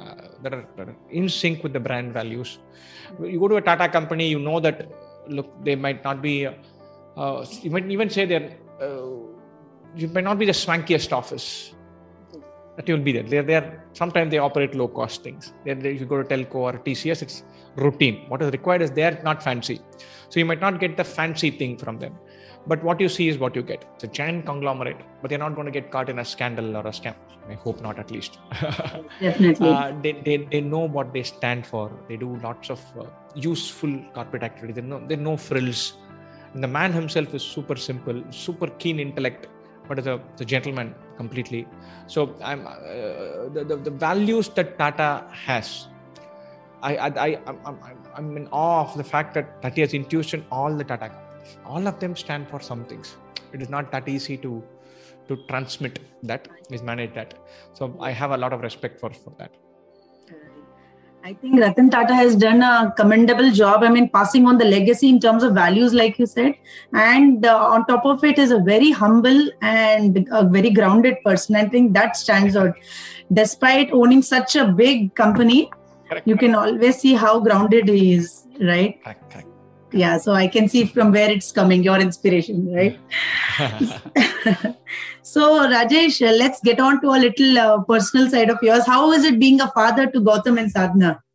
uh, that, are, in sync with the brand values you go to a Tata company, you know that look, they might not be. Uh, you might even say they're. Uh, you might not be the swankiest office. That you'll be there. They're there. Sometimes they operate low cost things. They're, they, if you go to telco or TCS, it's routine. What is required is they're not fancy. So you might not get the fancy thing from them. But what you see is what you get. It's a giant conglomerate, but they're not going to get caught in a scandal or a scam. I hope not, at least. Definitely. uh, they, they, they know what they stand for. They do lots of uh, useful corporate activity. They know, they know frills. And the man himself is super simple, super keen intellect, but is a, a gentleman completely. So I'm uh, the, the, the values that Tata has I, I, I, I'm, I'm in awe of the fact that Tata has intuition all the Tata all of them stand for some things it is not that easy to to transmit that is manage that so i have a lot of respect for for that I think Ratan Tata has done a commendable job. I mean, passing on the legacy in terms of values, like you said, and uh, on top of it, is a very humble and a very grounded person. I think that stands out. Despite owning such a big company, correct, you correct. can always see how grounded he is, right? Correct, yeah so i can see from where it's coming your inspiration right? So rajesh uh, let's get on to a little uh, personal side of yours. How is it being a father to Gautham and Sadhna?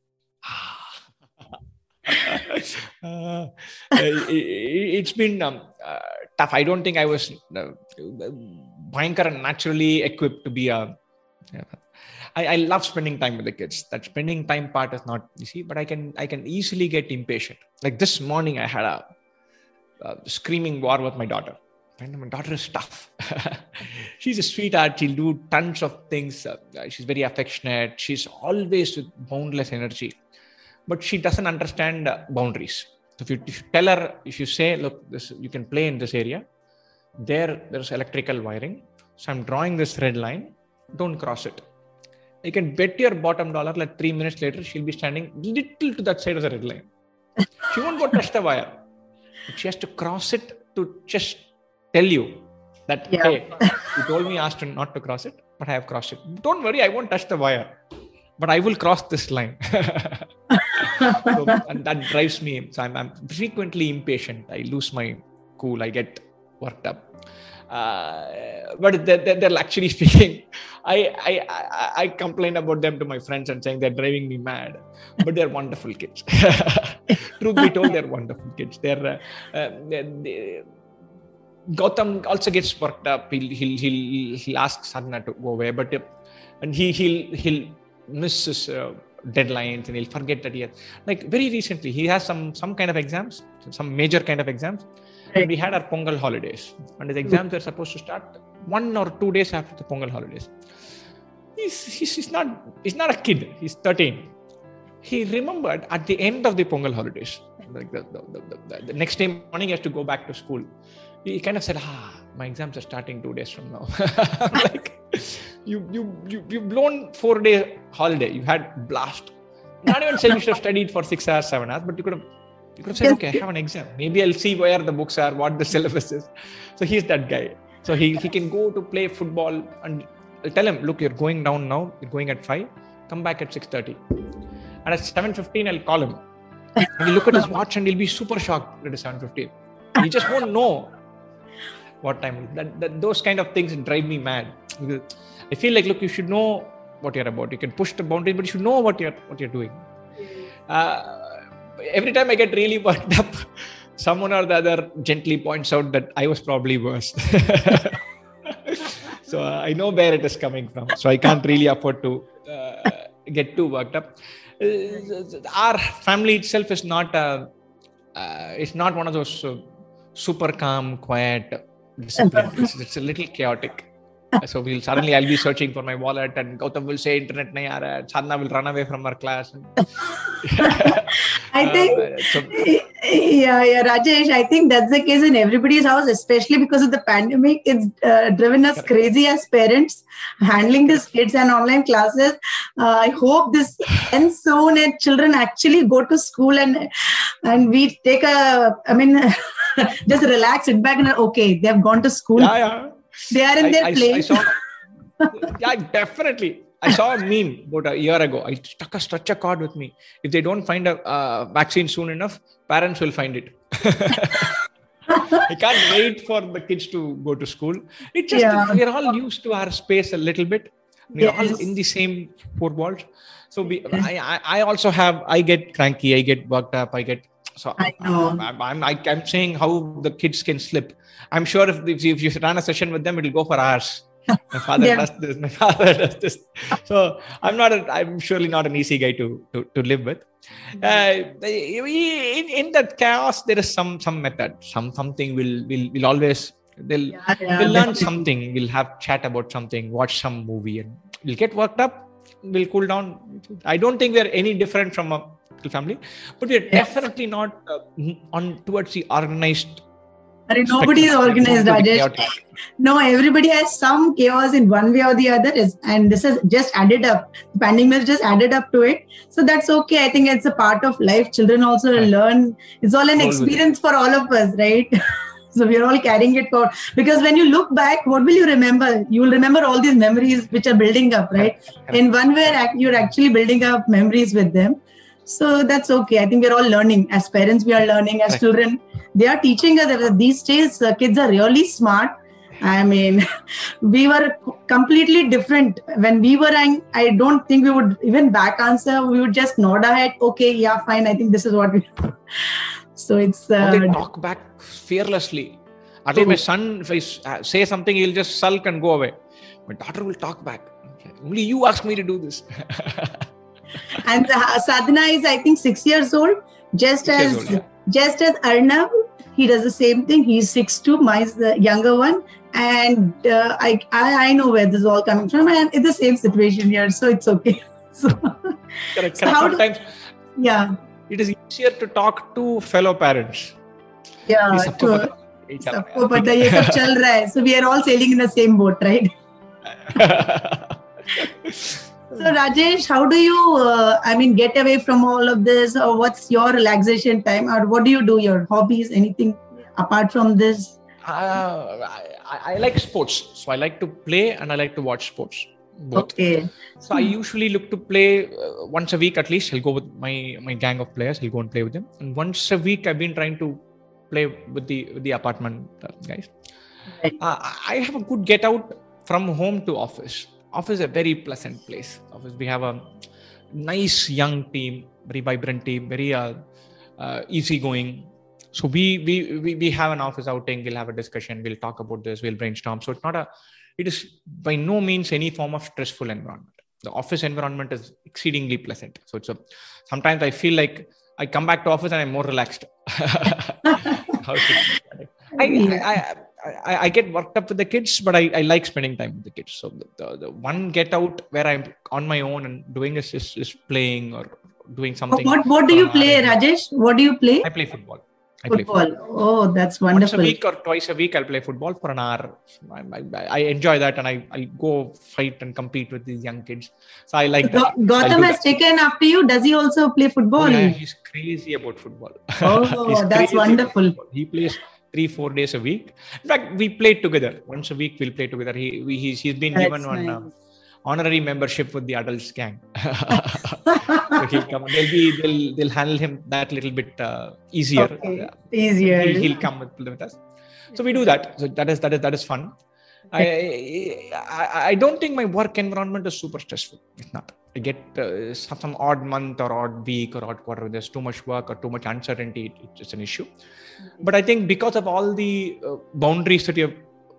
Uh, it, has been um, uh, tough. I don't think i was uh, naturally equipped to be a I, I love spending time with the kids. That spending time part is not easy, but I can I can easily get impatient. Like this morning, I had a, a screaming war with my daughter. My daughter is tough. she's a sweetheart. She'll do tons of things. Uh, she's very affectionate. She's always with boundless energy, but she doesn't understand uh, boundaries. So if you, if you tell her, if you say, "Look, this you can play in this area," there there's electrical wiring. So I'm drawing this red line. Don't cross it. You can bet your bottom dollar like three minutes later, she'll be standing little to that side of the red line. She won't go touch the wire. But she has to cross it to just tell you that Yeah. hey, you told me asked not to cross it, but I have crossed it. Don't worry, I won't touch the wire. But I will cross this line. so, and that drives me. So I'm, I'm frequently impatient. I lose my cool. I get worked up. Uh, but they're, they're, they're actually speaking. I, I I complain about them to my friends and saying they're driving me mad. But they're wonderful kids. Truth be told, they're wonderful kids. They're, uh, uh, they- they- Gautham also gets worked up. He'll he'll he'll, he'll ask Sadhna to go away, but uh, and he he'll he'll miss his uh, deadlines and he'll forget that he has like very recently he has some some kind of exams, some major kind of exams. And we had our Pongal holidays, and his exams are supposed to start one or two days after the Pongal holidays. He's, he's, he's not he's not a kid. He's 13. He remembered at the end of the Pongal holidays, like the, the, the, the, the next day morning, he has to go back to school. He kind of said, "Ah, my exams are starting two days from now." Like, you you you you've blown four day holiday. You had blast. Not even saying you should have studied for six hours, seven hours, but you could have you could have said, Yes. "Okay, I have an exam. Maybe I'll see where the books are, what the syllabus is." So he's that guy. So he he can go to play football and I'll tell him, "Look, you're going down now. You're going at five. Come back at six thirty. And at seven fifteen, I'll call him. And he'll look at his watch and he'll be super shocked that it's seven fifteen. He just won't know what time. That, that those kind of things drive me mad. Because I feel like, look, you should know what you're about. You can push the boundaries, but you should know what you're what you're doing. Uh, every time I get really worked up, someone or the other gently points out that I was probably worse. so uh, I know where it is coming from. So I can't really afford to uh, get too worked up. Uh, our family itself is not a, uh, it's not one of those uh, super calm, quiet, disciplined. it's, it's a little chaotic. So we'll suddenly I'll be searching for my wallet and Gautham will say internet nahi aa raha. Will run away from her class. I think, Uh, so- yeah, yeah, Rajesh, I think that's the case in everybody's house, especially because of the pandemic. It's uh, driven us crazy as parents handling these kids and online classes. Uh, I hope this ends soon and children actually go to school and and we take a, I mean, just relax, sit back and okay, they have gone to school. yeah, yeah. They are in I, their I- place. I saw, yeah, definitely. I saw a meme about a year ago. I stuck a stretcher cord with me. If they don't find a uh, vaccine soon enough, parents will find it. I can't wait for the kids to go to school. It just Yeah. we're all used to our space a little bit. We're all in the same four walls. So we, I, I, I also have. I get cranky. I get worked up. I get so. I know. I'm, I'm, I, I'm saying how the kids can slip. I'm sure if, if, you, if you run a session with them, it'll go for hours. My father Yeah. does this. My father does this. So I'm not. A, I'm surely not an easy guy to to, to live with. Uh, in, in that chaos, there is some some method. Some something will will will always. They'll Yeah, yeah, we'll learn something. We'll have chat about something. Watch some movie, and we'll get worked up. We'll cool down. I don't think we're any different from a family, but we're Yes. definitely not uh, on towards the organized. Arre, Nobody is organized, Not to the Rajesh. No, everybody has some chaos in one way or the other, is, and this has just added up. The pandemic has just added up to it, so that's okay. I think it's a part of life. Children also Right. learn. It's all an experience for all of us, right? so we are all carrying it forward. Because when you look back, what will you remember? You will remember all these memories which are building up, right? In one way, you're actually building up memories with them. So that's okay. I think we're all learning. As parents, we are learning. As children, they are teaching us that these days uh, kids are really smart. I mean, we were completely different when we were. young, I don't think we would even back answer. We would just nod our head. Okay, yeah, fine. I think this is what we. so it's How they uh, talk back fearlessly. At least my son, if I uh, say something, he'll just sulk and go away. My daughter will talk back. Only you asked me to do this. and uh, Sadhna is, I think, six years old. Just six as old, yeah. just as Arnab, he does the same thing. He's six two. My younger one, and uh, I, I I know where this is all coming from, and it's the same situation here, so it's okay. so, correct. correct. So Sometimes, do, yeah, it is easier to talk to fellow parents. Yeah, so we are ये सब चल रहा है boat right so rajesh how do you uh, i mean get away from all of this or what's your relaxation time or what do you do your hobbies anything apart from this uh, I, I like sports so i like to play and i like to watch sports both. Okay. So I usually look to play uh, once a week at least. I'll go with my my gang of players. I'll go and play with them. And once a week, I've been trying to play with the with the apartment uh, guys. Right. Uh, I have a good get out from home to office. Office is a very pleasant place. Office we have a nice young team, very vibrant team, very uh, uh, easygoing. So we, we we we have an office outing. We'll have a discussion. We'll talk about this. We'll brainstorm. So it's not a it is by no means any form of stressful environment. The office environment is exceedingly pleasant. So it's a sometimes I feel like I come back to office and I'm more relaxed. I, I, I, I, get worked up with the kids, but I, I like spending time with the kids. So the, the, the one get out where I'm on my own and doing this is, is playing or doing something. What what do you play, Rajesh? What do you play? I play football. I football. Oh, that's wonderful. Once a week or twice a week, I'll play football for an hour. I, I, I enjoy that, and I, I go fight and compete with these young kids. So I like that. Gautham has that. taken after you. Does he also play football? Oh, yeah, he's crazy about football. Oh, that's wonderful. He plays three four days a week. In fact, we play together once a week. We'll play together. He we, he's he's been that's given nice. one. Uh, honorary membership with the adults gang. so he'll come. They'll be they'll they'll handle him that little bit uh, easier. Okay. Easier. He'll, he'll, come with, with us. So we do that. So that is that is that is fun. I, I, I don't think my work environment is super stressful. It's not. I get uh, some odd month or odd week or odd quarter. There's too much work or too much uncertainty. It's an issue. But I think because of all the uh, boundaries that you have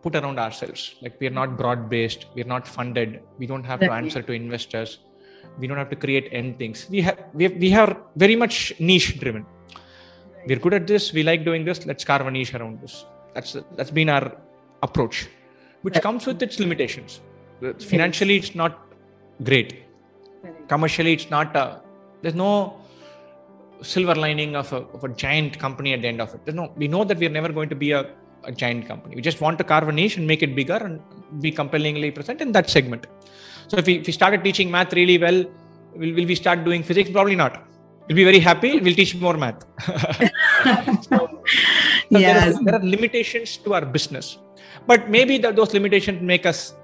put around ourselves. Like we are not broad based, we are not funded, we don't have to answer to investors, we don't have to create end things. We have we have, we are very much niche driven. We're good at this. We like doing this. Let's carve a niche around this. That's that's been our approach, which comes with its limitations. Financially, it's not great. Commercially, it's not. A, there's no silver lining of a, of a giant company at the end of it. There's no. We know that we're never going to be a a giant company. We just want to carve a niche and make it bigger and be compellingly present in that segment. So if we, if we started teaching math really well, will, will we start doing physics? Probably not. We'll be very happy. We'll teach more math. so, so yes. there, are, there are limitations to our business, but maybe the, those limitations make us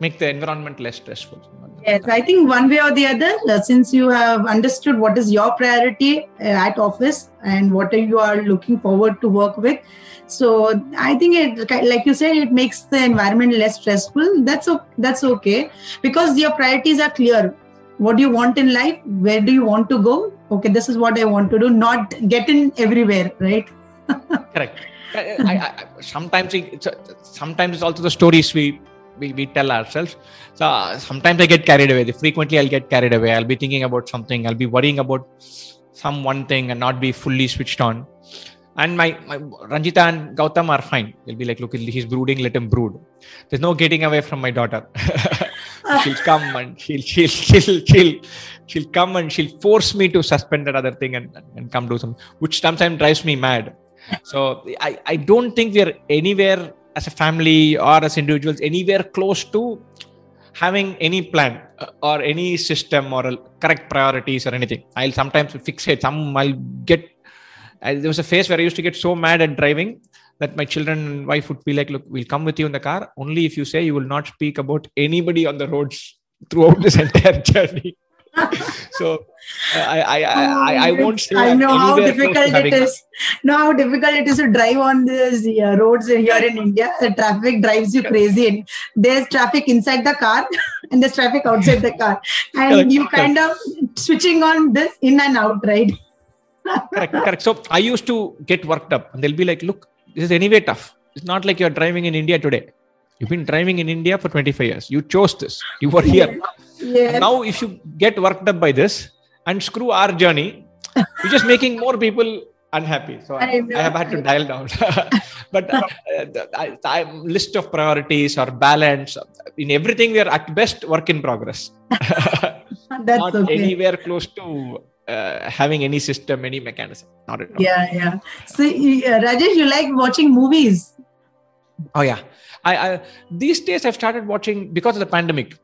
make the environment less stressful. Yes, I think one way or the other, uh, since you have understood what is your priority uh, at office and what you are looking forward to work with, so I think it, like you said, it makes the environment less stressful. That's that's okay because your priorities are clear. What do you want in life? Where do you want to go? Okay, this is what I want to do. Not get in everywhere, right? Correct. I, I, sometimes it's, sometimes it's also the stories we we, we tell ourselves. So uh, sometimes I get carried away. Frequently, I'll get carried away. I'll be thinking about something. I'll be worrying about some one thing and not be fully switched on. And my, my Ranjita and Gautham are fine. They'll be like, look, he's brooding, let him brood. There's no getting away from my daughter. she'll come and she'll she'll she'll she'll she'll come and she'll force me to suspend that other thing and, and come do something, which sometimes drives me mad. So I, I don't think we're anywhere as a family or as individuals anywhere close to having any plan uh, or any system or correct priorities or anything. I'll sometimes fixate some. I'll get. Uh, there was a phase where I used to get so mad at driving that my children and wife would be like, "Look, we'll come with you in the car only if you say you will not speak about anybody on the roads throughout this entire journey." so I I, I, I, won't say I know how difficult it is. Know how difficult it is to drive on these uh, roads here in India. The traffic drives you crazy, and there's traffic inside the car, and there's traffic outside the car, and correct, you kind correct. of switching on this in and out, right? correct, correct. So I used to get worked up, and they'll be like, "Look, this is anyway tough. It's not like you're driving in India today. You've been driving in India for 25 years. You chose this. You were here." Yes. Now, if you get worked up by this and screw our journey, you're just making more people unhappy. So I, I, I have had to dial down. but uh, I, I, list of priorities or balance in everything, we are at best work in progress. That's Not okay. anywhere close to uh, having any system, any mechanism. Not at all. Yeah, yeah. So, uh, Rajesh, you like watching movies? Oh yeah. I, I these days I've started watching because of the pandemic.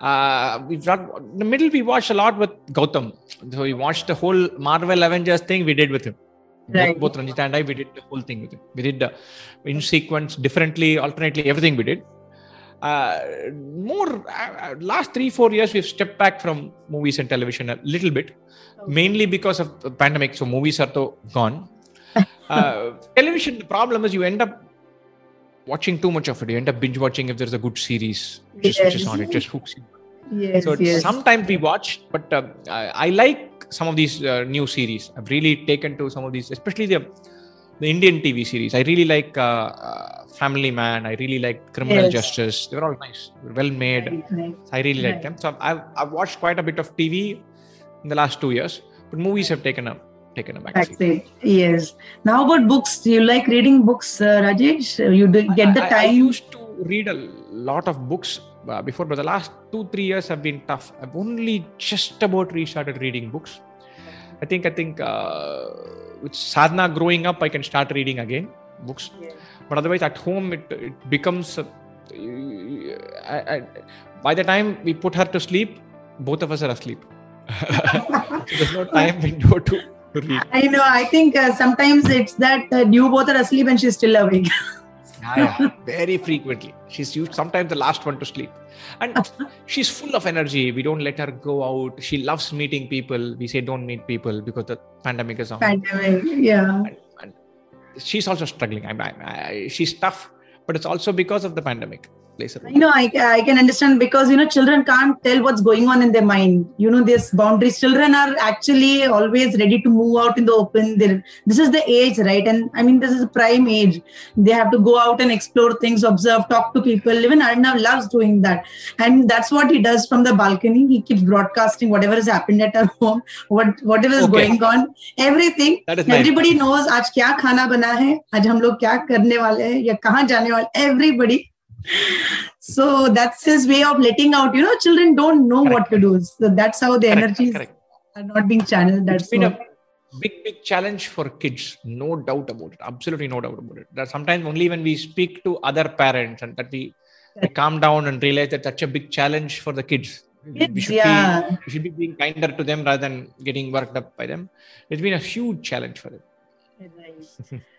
Uh, we've not in the middle we watched a lot with Gautham. So we watched the whole Marvel Avengers thing we did with him. Right. Both, both Ranjita and I, we did the whole thing with him. We did the in sequence, differently, alternately, everything we did. Uh, more uh, last three four years we've stepped back from movies and television a little bit mainly because of the pandemic so movies are so gone uh, television the problem is you end up watching too much of it. You end up binge watching if there's a good series just which is on it just hooks you Yes, so yes. sometimes we watch but uh, I, I like some of these uh, new series. I've really taken to some of these especially the the indian tv series. I really like uh, uh, family man. I really like criminal Yes. justice. They were all nice. Were well made. Right. I really like them. So I've, I've watched quite a bit of TV in the last two years, but movies have taken a taken a. Yes. Now about books, do you like reading books, uh, Rajesh? You get the I, I- I used to read a lot of books uh, before, but the last two three years have been tough. I've only just about restarted reading books. I think I think uh, with Sadhna growing up, I can start reading again books. But otherwise, at home, it it becomes. A, I, I, by the time we put her to sleep, both of us are asleep. There's no time window to, to read. I know. I think uh, sometimes it's that uh, you both are asleep and she's still awake. Yeah, yeah, very frequently. She's used sometimes the last one to sleep. And she's full of energy. We don't let her go out. She loves meeting people. We say don't meet people because the pandemic is on. Pandemic. Yeah. And, and she's also struggling. I, I, I, she's tough, but it's also because of the pandemic place a you know I, I can understand because you know children can't tell what's going on in their mind. You know there's boundaries children are actually always ready to move out in the open. They're, this is the age right? And i mean this is prime age. They have to go out and explore things observe talk to people. Even arnav loves doing that. And that's what he does from the balcony. He keeps broadcasting whatever has happened at our home what whatever is okay. going on. Everything. Everybody knows aaj kya khana bana hai? Aaj hum log kya karne wale hai? Ya kahan jaane wale? Everybody so that's his way of letting out you know children don't know what to do so that's how the Correct, energies correct. are not being channeled that's it's been a big, big challenge for kids. No doubt about it. Absolutely no doubt about it. That sometimes only when we speak to other parents and that we, we calm down and realize that that's a big challenge for the kids. we should yeah. be we should be being kinder to them rather than getting worked up by them. It's been a huge challenge for them.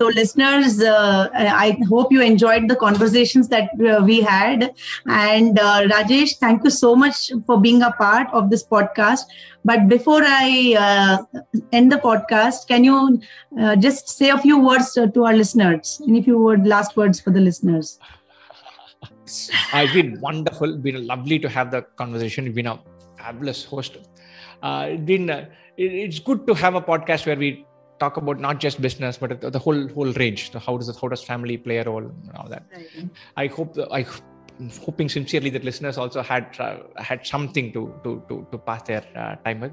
so listeners uh, i hope you enjoyed the conversations that uh, we had and uh, rajesh thank you so much for being a part of this podcast but before i uh, end the podcast can you uh, just say a few words to, to our listeners any few word last words for the listeners Uh, it's been wonderful. Been lovely to have the conversation. You've been a fabulous host. Uh, been uh, it- it's good to have a podcast where we talk about not just business but the, the whole whole range. So how does how does family play a role and all that. I hope I I'm hoping sincerely that listeners also had uh, had something to to to, to pass their uh, time with.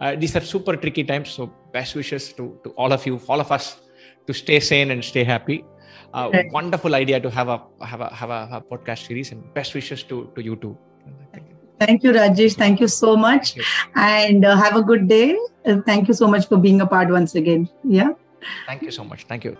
Uh, these are super tricky times, so best wishes to to all of you, all of us, to stay sane and stay happy. Uh, Right. Wonderful idea to have a have a have a, a podcast series, and best wishes to to you too. Thank you. rajesh thank you so much Yes. and uh, have a good day Thank you so much for being a part once again yeah Thank you so much. Thank you.